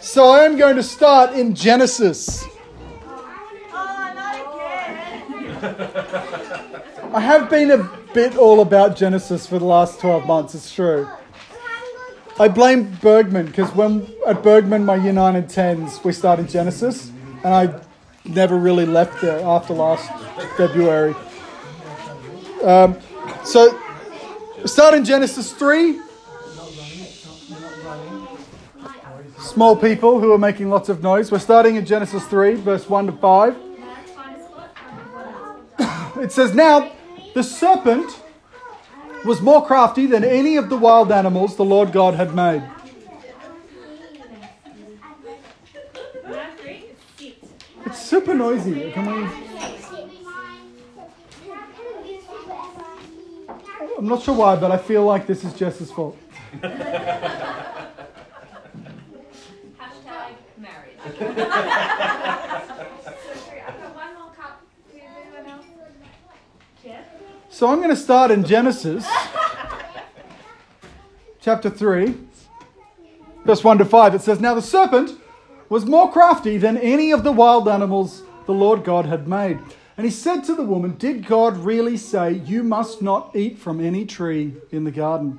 So I am going to start in Genesis. Oh, not again. I have been a bit all about Genesis for the last 12 months, it's true. I blame Bergman because when at Bergman, my year 9 and 10s, we started Genesis, and I never really left there after last February. Um, so, start in Genesis 3. Small people who are making lots of noise. We're starting in Genesis 3, verse 1 to 5. It says, Now the serpent was more crafty than any of the wild animals the Lord God had made. It's super noisy. Can we? I'm not sure why, but I feel like this is Jess's fault. So I'm going to start in Genesis chapter 3, verse 1 to 5. It says, Now the serpent was more crafty than any of the wild animals the Lord God had made. And he said to the woman, Did God really say, You must not eat from any tree in the garden?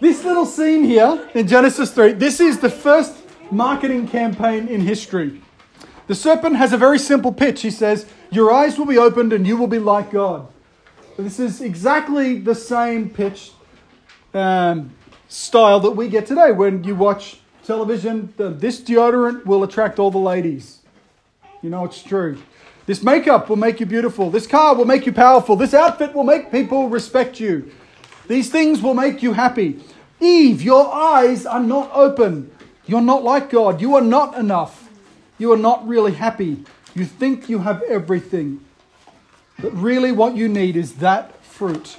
This little scene here in Genesis 3, this is the first marketing campaign in history. The serpent has a very simple pitch. He says, Your eyes will be opened and you will be like God. This is exactly the same pitch um, style that we get today when you watch television. The, this deodorant will attract all the ladies. You know it's true. This makeup will make you beautiful. This car will make you powerful. This outfit will make people respect you. These things will make you happy. Eve, your eyes are not open. You're not like God. You are not enough. You are not really happy. You think you have everything. But really, what you need is that fruit.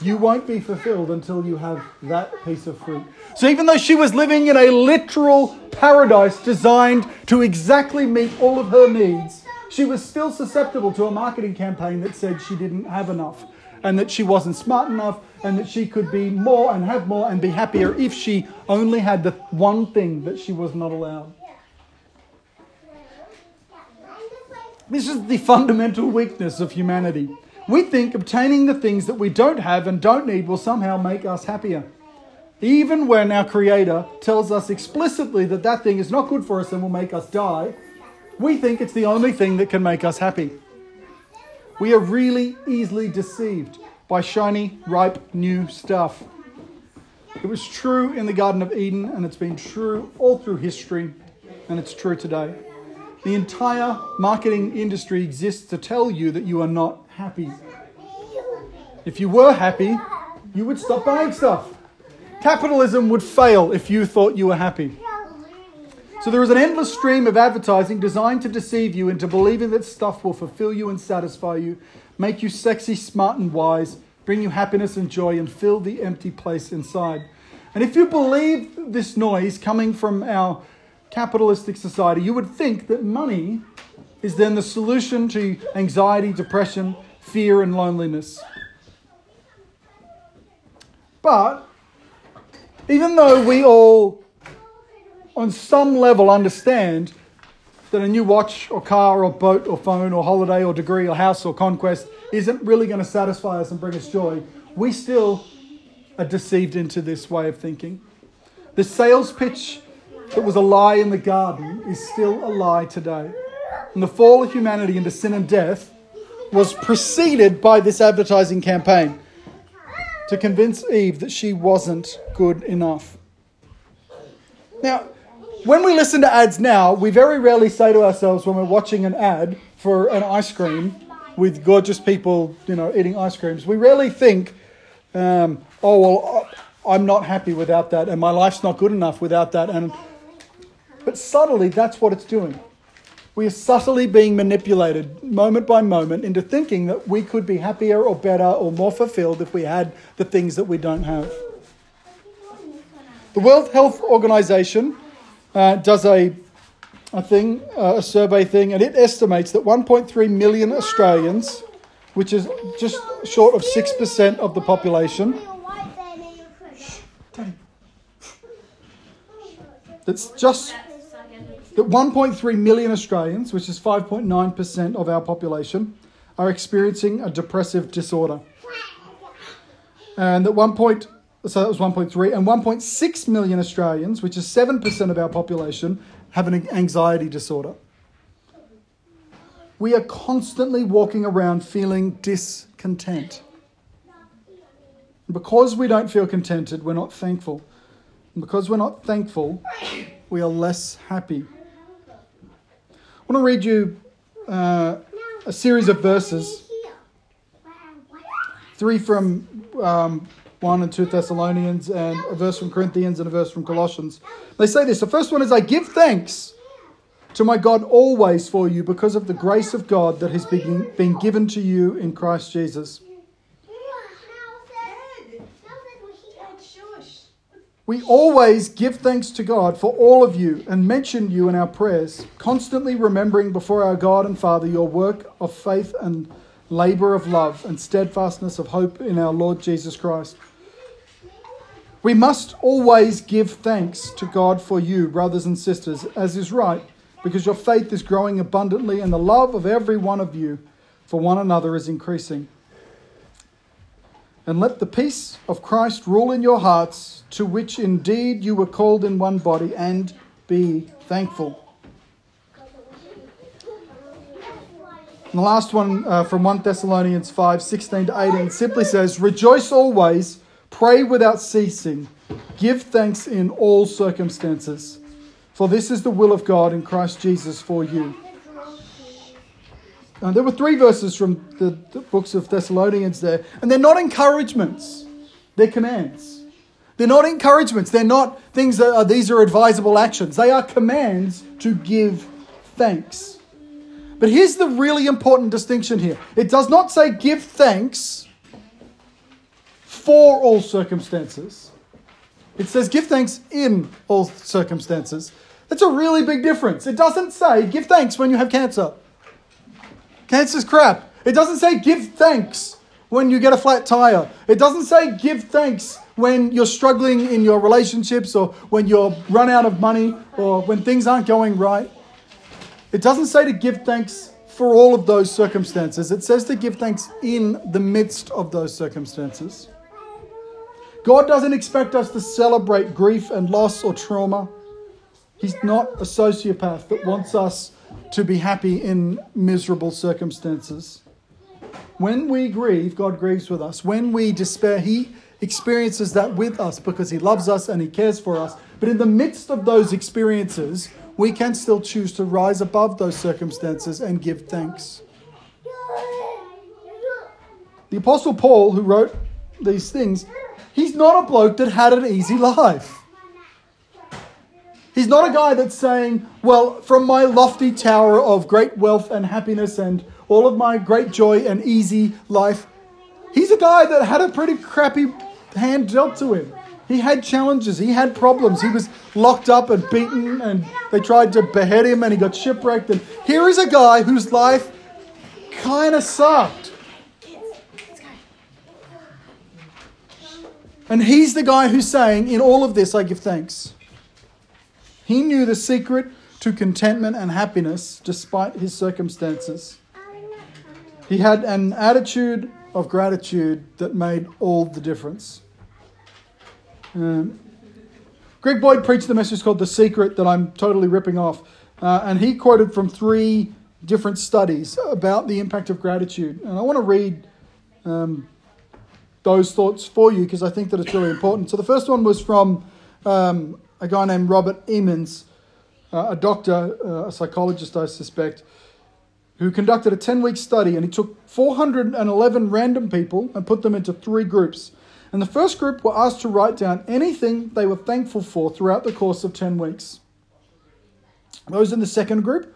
You won't be fulfilled until you have that piece of fruit. So, even though she was living in a literal paradise designed to exactly meet all of her needs, she was still susceptible to a marketing campaign that said she didn't have enough and that she wasn't smart enough and that she could be more and have more and be happier if she only had the one thing that she was not allowed. This is the fundamental weakness of humanity. We think obtaining the things that we don't have and don't need will somehow make us happier. Even when our Creator tells us explicitly that that thing is not good for us and will make us die, we think it's the only thing that can make us happy. We are really easily deceived by shiny, ripe, new stuff. It was true in the Garden of Eden, and it's been true all through history, and it's true today. The entire marketing industry exists to tell you that you are not happy. If you were happy, you would stop buying stuff. Capitalism would fail if you thought you were happy. So there is an endless stream of advertising designed to deceive you into believing that stuff will fulfill you and satisfy you, make you sexy, smart, and wise, bring you happiness and joy, and fill the empty place inside. And if you believe this noise coming from our capitalistic society, you would think that money is then the solution to anxiety, depression, fear, and loneliness. But even though we all, on some level, understand that a new watch or car or boat or phone or holiday or degree or house or conquest isn't really going to satisfy us and bring us joy, we still are deceived into this way of thinking. The sales pitch that was a lie in the garden is still a lie today. And the fall of humanity into sin and death was preceded by this advertising campaign to convince Eve that she wasn't good enough. Now, when we listen to ads now, we very rarely say to ourselves when we're watching an ad for an ice cream with gorgeous people, you know, eating ice creams, we rarely think, um, oh, well, I'm not happy without that, and my life's not good enough without that. And, but subtly, that's what it's doing. We are subtly being manipulated moment by moment into thinking that we could be happier or better or more fulfilled if we had the things that we don't have. The World Health Organization uh, does a, a thing, uh, a survey thing, and it estimates that 1.3 million Australians, which is just short of 6% of the population, that's just that 1.3 million Australians, which is 5.9% of our population, are experiencing a depressive disorder. And that 1. So that was 1.3, and 1.6 million Australians, which is 7% of our population, have an anxiety disorder. We are constantly walking around feeling discontent. Because we don't feel contented, we're not thankful. And because we're not thankful, we are less happy. I want to read you uh, a series of verses, three from um, 1 and 2 Thessalonians, and a verse from Corinthians, and a verse from Colossians. They say this. The first one is I give thanks to my God always for you because of the grace of God that has been, been given to you in Christ Jesus. We always give thanks to God for all of you and mention you in our prayers, constantly remembering before our God and Father your work of faith and labor of love and steadfastness of hope in our Lord Jesus Christ. We must always give thanks to God for you, brothers and sisters, as is right, because your faith is growing abundantly and the love of every one of you for one another is increasing. And let the peace of Christ rule in your hearts, to which indeed you were called in one body, and be thankful. And the last one uh, from 1 Thessalonians 5 16 to 18 simply says, Rejoice always, pray without ceasing, give thanks in all circumstances, for this is the will of God in Christ Jesus for you. There were three verses from the, the, books of Thessalonians there, and they're not encouragements, they're commands. They're not encouragements, they're not things that are, these are advisable actions. They are commands to give thanks. But here's the really important distinction here it does not say give thanks for all circumstances, it says give thanks in all circumstances. That's a really big difference. It doesn't say give thanks when you have cancer. Cancer's crap. It doesn't say give thanks when you get a flat tire. It doesn't say give thanks when you're struggling in your relationships or when you're run out of money or when things aren't going right. It doesn't say to give thanks for all of those circumstances. It says to give thanks in the midst of those circumstances. God doesn't expect us to celebrate grief and loss or trauma. He's not a sociopath that wants us to be happy in miserable circumstances. When we grieve, God grieves with us. When we despair, He experiences that with us because He loves us and He cares for us. But in the midst of those experiences, we can still choose to rise above those circumstances and give thanks. The Apostle Paul, who wrote these things, he's not a bloke that had an easy life. He's not a guy that's saying, well, from my lofty tower of great wealth and happiness and all of my great joy and easy life, he's a guy that had a pretty crappy hand dealt to him. He had challenges, he had problems. He was locked up and beaten, and they tried to behead him, and he got shipwrecked. And here is a guy whose life kind of sucked. And he's the guy who's saying, In all of this, I give thanks. He knew the secret to contentment and happiness despite his circumstances. He had an attitude of gratitude that made all the difference. Um, Greg Boyd preached the message called The Secret that I'm totally ripping off. Uh, and he quoted from three different studies about the impact of gratitude. And I want to read um, those thoughts for you because I think that it's really important. So the first one was from um, a guy named Robert Emmons, uh, a doctor, uh, a psychologist, I suspect, who conducted a 10 week study and he took 411 random people and put them into three groups. And the first group were asked to write down anything they were thankful for throughout the course of 10 weeks. Those in the second group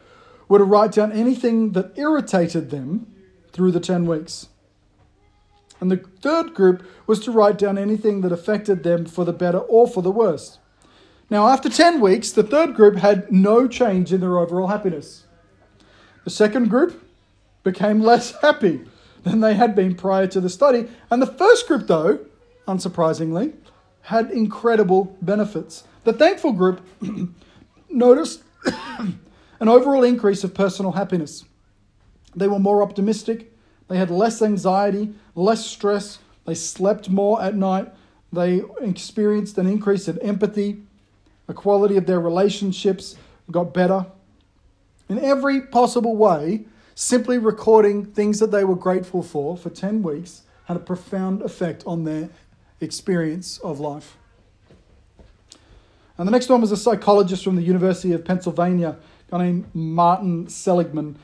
were to write down anything that irritated them through the 10 weeks. And the third group was to write down anything that affected them for the better or for the worse. Now, after 10 weeks, the third group had no change in their overall happiness. The second group became less happy than they had been prior to the study. And the first group, though, unsurprisingly, had incredible benefits. The thankful group noticed an overall increase of personal happiness. They were more optimistic, they had less anxiety, less stress, they slept more at night, they experienced an increase in empathy, the quality of their relationships got better. In every possible way, simply recording things that they were grateful for for 10 weeks had a profound effect on their experience of life. And the next one was a psychologist from the University of Pennsylvania, a guy named Martin Seligman,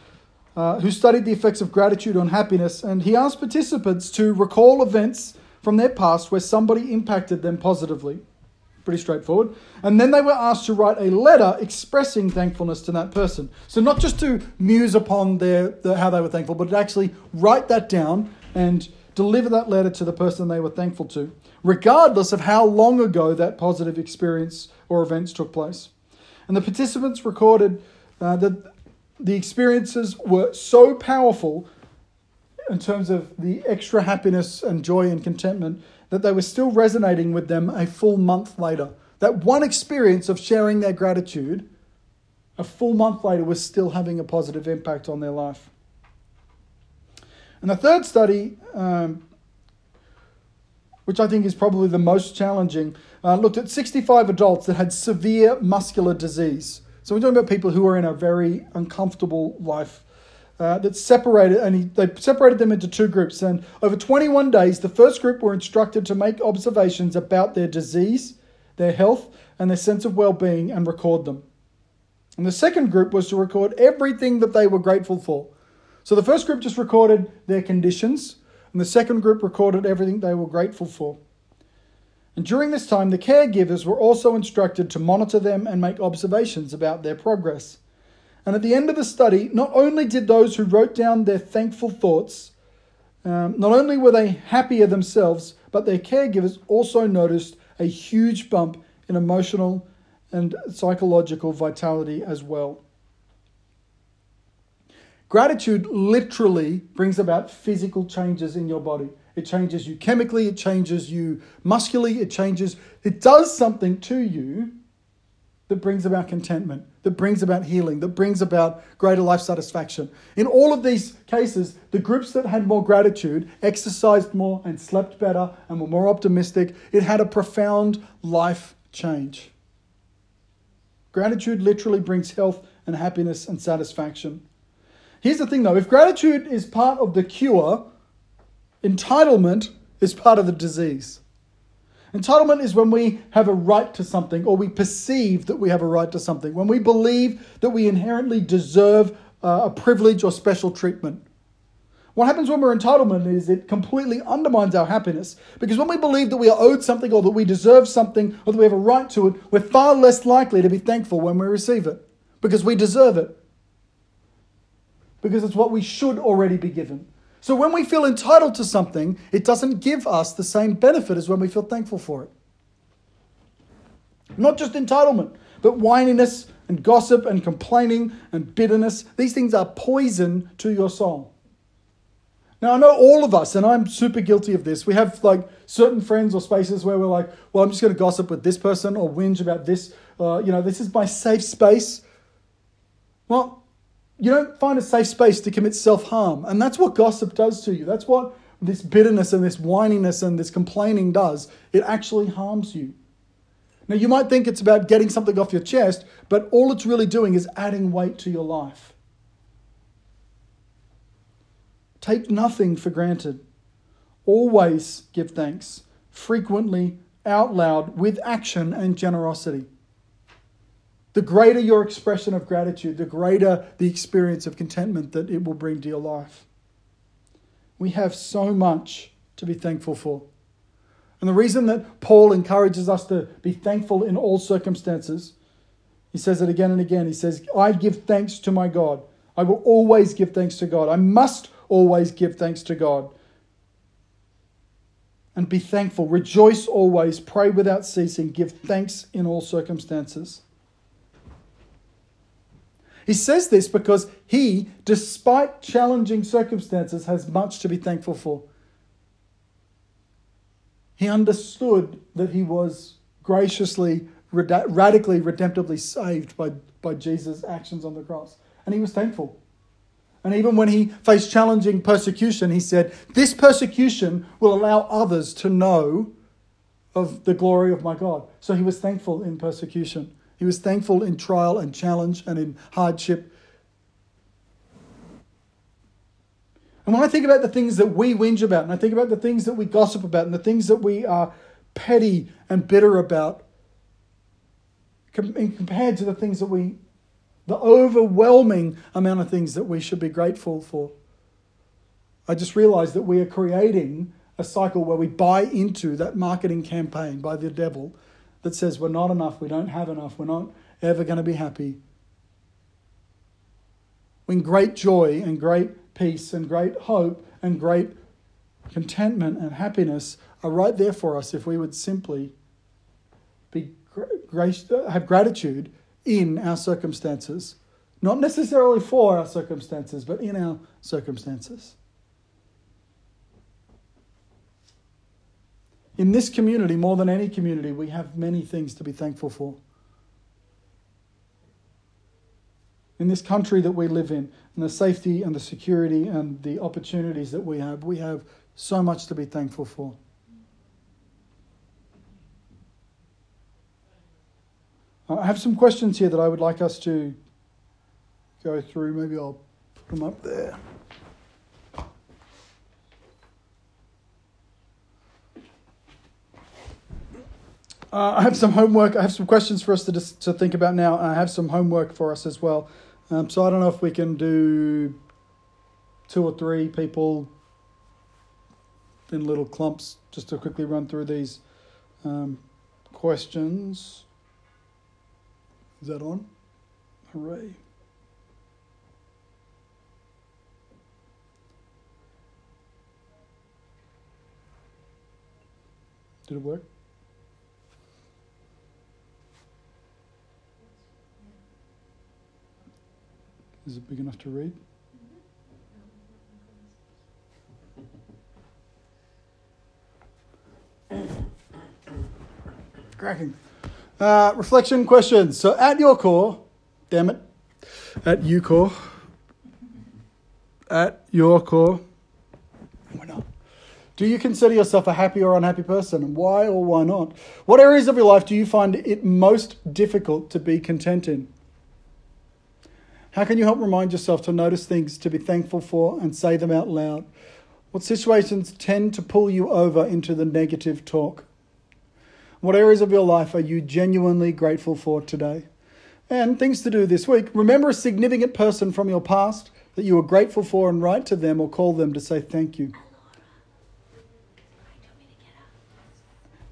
uh, who studied the effects of gratitude on happiness. And he asked participants to recall events from their past where somebody impacted them positively. Pretty straightforward. And then they were asked to write a letter expressing thankfulness to that person. So not just to muse upon their, the, how they were thankful, but to actually write that down and deliver that letter to the person they were thankful to, regardless of how long ago that positive experience or events took place. And the participants recorded uh, that the experiences were so powerful in terms of the extra happiness and joy and contentment that they were still resonating with them a full month later. That one experience of sharing their gratitude, a full month later, was still having a positive impact on their life. And the third study, um, which I think is probably the most challenging, uh, looked at 65 adults that had severe muscular disease. So we're talking about people who are in a very uncomfortable life uh, that separated, and he, they separated them into two groups. And over 21 days, the first group were instructed to make observations about their disease, their health, and their sense of well being and record them. And the second group was to record everything that they were grateful for. So the first group just recorded their conditions, and the second group recorded everything they were grateful for. And during this time, the caregivers were also instructed to monitor them and make observations about their progress. And at the end of the study, not only did those who wrote down their thankful thoughts, um, not only were they happier themselves, but their caregivers also noticed a huge bump in emotional and psychological vitality as well. Gratitude literally brings about physical changes in your body. It changes you chemically, it changes you muscularly, it changes, it does something to you that brings about contentment, that brings about healing, that brings about greater life satisfaction. In all of these cases, the groups that had more gratitude exercised more and slept better and were more optimistic. It had a profound life change. Gratitude literally brings health and happiness and satisfaction. Here's the thing though if gratitude is part of the cure, entitlement is part of the disease. Entitlement is when we have a right to something or we perceive that we have a right to something, when we believe that we inherently deserve uh, a privilege or special treatment. What happens when we're entitlement is it completely undermines our happiness because when we believe that we are owed something or that we deserve something or that we have a right to it, we're far less likely to be thankful when we receive it because we deserve it. Because it's what we should already be given. So when we feel entitled to something, it doesn't give us the same benefit as when we feel thankful for it. Not just entitlement, but whininess and gossip and complaining and bitterness. These things are poison to your soul. Now, I know all of us, and I'm super guilty of this. We have like certain friends or spaces where we're like, well, I'm just going to gossip with this person or whinge about this. Uh, you know, this is my safe space. Well, you don't find a safe space to commit self harm. And that's what gossip does to you. That's what this bitterness and this whininess and this complaining does. It actually harms you. Now, you might think it's about getting something off your chest, but all it's really doing is adding weight to your life. Take nothing for granted. Always give thanks, frequently, out loud, with action and generosity the greater your expression of gratitude, the greater the experience of contentment that it will bring to your life. We have so much to be thankful for. And the reason that Paul encourages us to be thankful in all circumstances, he says it again and again. He says, I give thanks to my God. I will always give thanks to God. I must always give thanks to God. And be thankful. Rejoice always. Pray without ceasing. Give thanks in all circumstances. He says this because he, despite challenging circumstances, has much to be thankful for. He understood that he was graciously, radically, redemptively saved by, by Jesus' actions on the cross. And he was thankful. And even when he faced challenging persecution, he said, This persecution will allow others to know of the glory of my God. So he was thankful in persecution. He was thankful in trial and challenge and in hardship. And when I think about the things that we whinge about, and I think about the things that we gossip about, and the things that we are petty and bitter about, compared to the things that we, the overwhelming amount of things that we should be grateful for, I just realize that we are creating a cycle where we buy into that marketing campaign by the devil that says we're not enough, we don't have enough, we're not ever going to be happy. When great joy and great peace and great hope and great contentment and happiness are right there for us if we would simply be uh, have gratitude in our circumstances, not necessarily for our circumstances, but in our circumstances. In this community, more than any community, we have many things to be thankful for. In this country that we live in, and the safety and the security and the opportunities that we have, we have so much to be thankful for. I have some questions here that I would like us to go through. Maybe I'll put them up there. Uh, I have some homework. I have some questions for us to dis- to think about now. I have some homework for us as well. Um, so I don't know if we can do two or three people in little clumps just to quickly run through these um, questions. Is that on? Hooray. Did it work? Is it big enough to read? Cracking. Uh, reflection questions. So, at your core, damn it, at you core, at your core, why not? Do you consider yourself a happy or unhappy person? Why or why not? What areas of your life do you find it most difficult to be content in? How can you help remind yourself to notice things to be thankful for and say them out loud? What situations tend to pull you over into the negative talk? What areas of your life are you genuinely grateful for today? And things to do this week. Remember a significant person from your past that you were grateful for and write to them or call them to say thank you.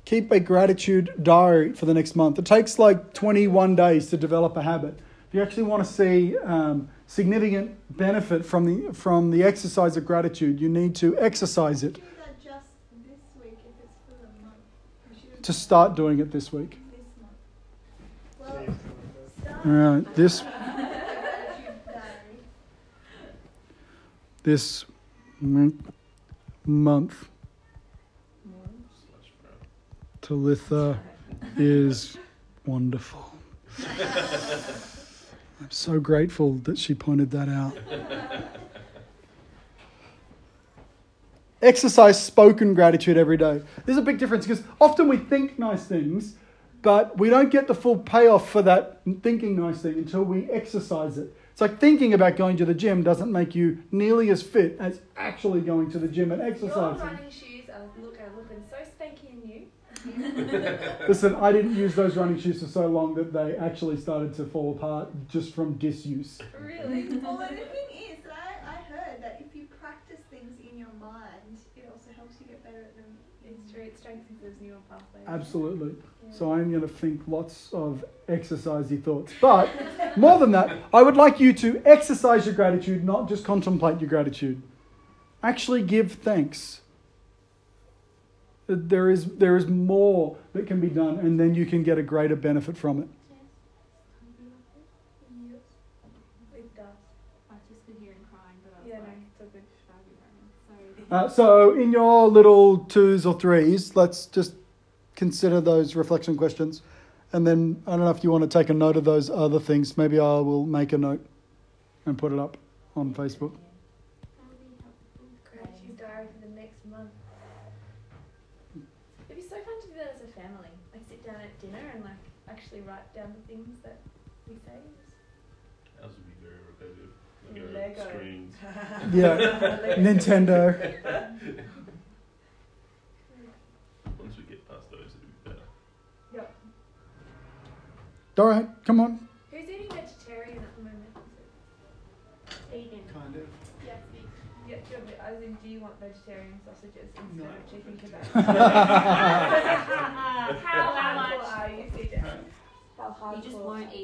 Keep a gratitude diary for the next month. It takes like 21 days to develop a habit you actually want to see um, significant benefit from the from the exercise of gratitude, you need to exercise it. To start doing it this week. All right, this this month. Talitha is wonderful. I'm so grateful that she pointed that out. Exercise spoken gratitude every day. There's a big difference because often we think nice things, but we don't get the full payoff for that thinking nice thing until we exercise it. It's like thinking about going to the gym doesn't make you nearly as fit as actually going to the gym and exercising. Your running shoes are, look, are looking so. Listen, I didn't use those running shoes for so long that they actually started to fall apart just from disuse. Really? well, the thing is that I, I heard that if you practice things in your mind, it also helps you get better at them. It's true. It strengthens those neural pathways. Absolutely. So I'm going to think lots of exercisey thoughts. But more than that, I would like you to exercise your gratitude, not just contemplate your gratitude. Actually give thanks. There is, there is more that can be done, and then you can get a greater benefit from it. It does. I've just been hearing crying, but I was Yeah, no, like, it's all good. should I be? Uh, so, in your little twos or threes, let's just consider those reflection questions. And then I don't know if you want to take a note of those other things. Maybe I will make a note and put it up on Facebook. Gratitude diary for the next month. It'd be so fun to do that as a family. Like sit down at dinner and like actually write down the things that we say. Ours would be very repetitive. Lego. Screens. Yeah, Nintendo. Once we get past those, it'll be better. Yep. All right, come on. Who's eating vegetarian at the moment? Vegan. Kind of. Yeah, yeah. Do you, want- as in, do you want vegetarian sausages instead No. of chicken kebab? How How much? hardcore are you, CJ? How hardcore? You just won't eat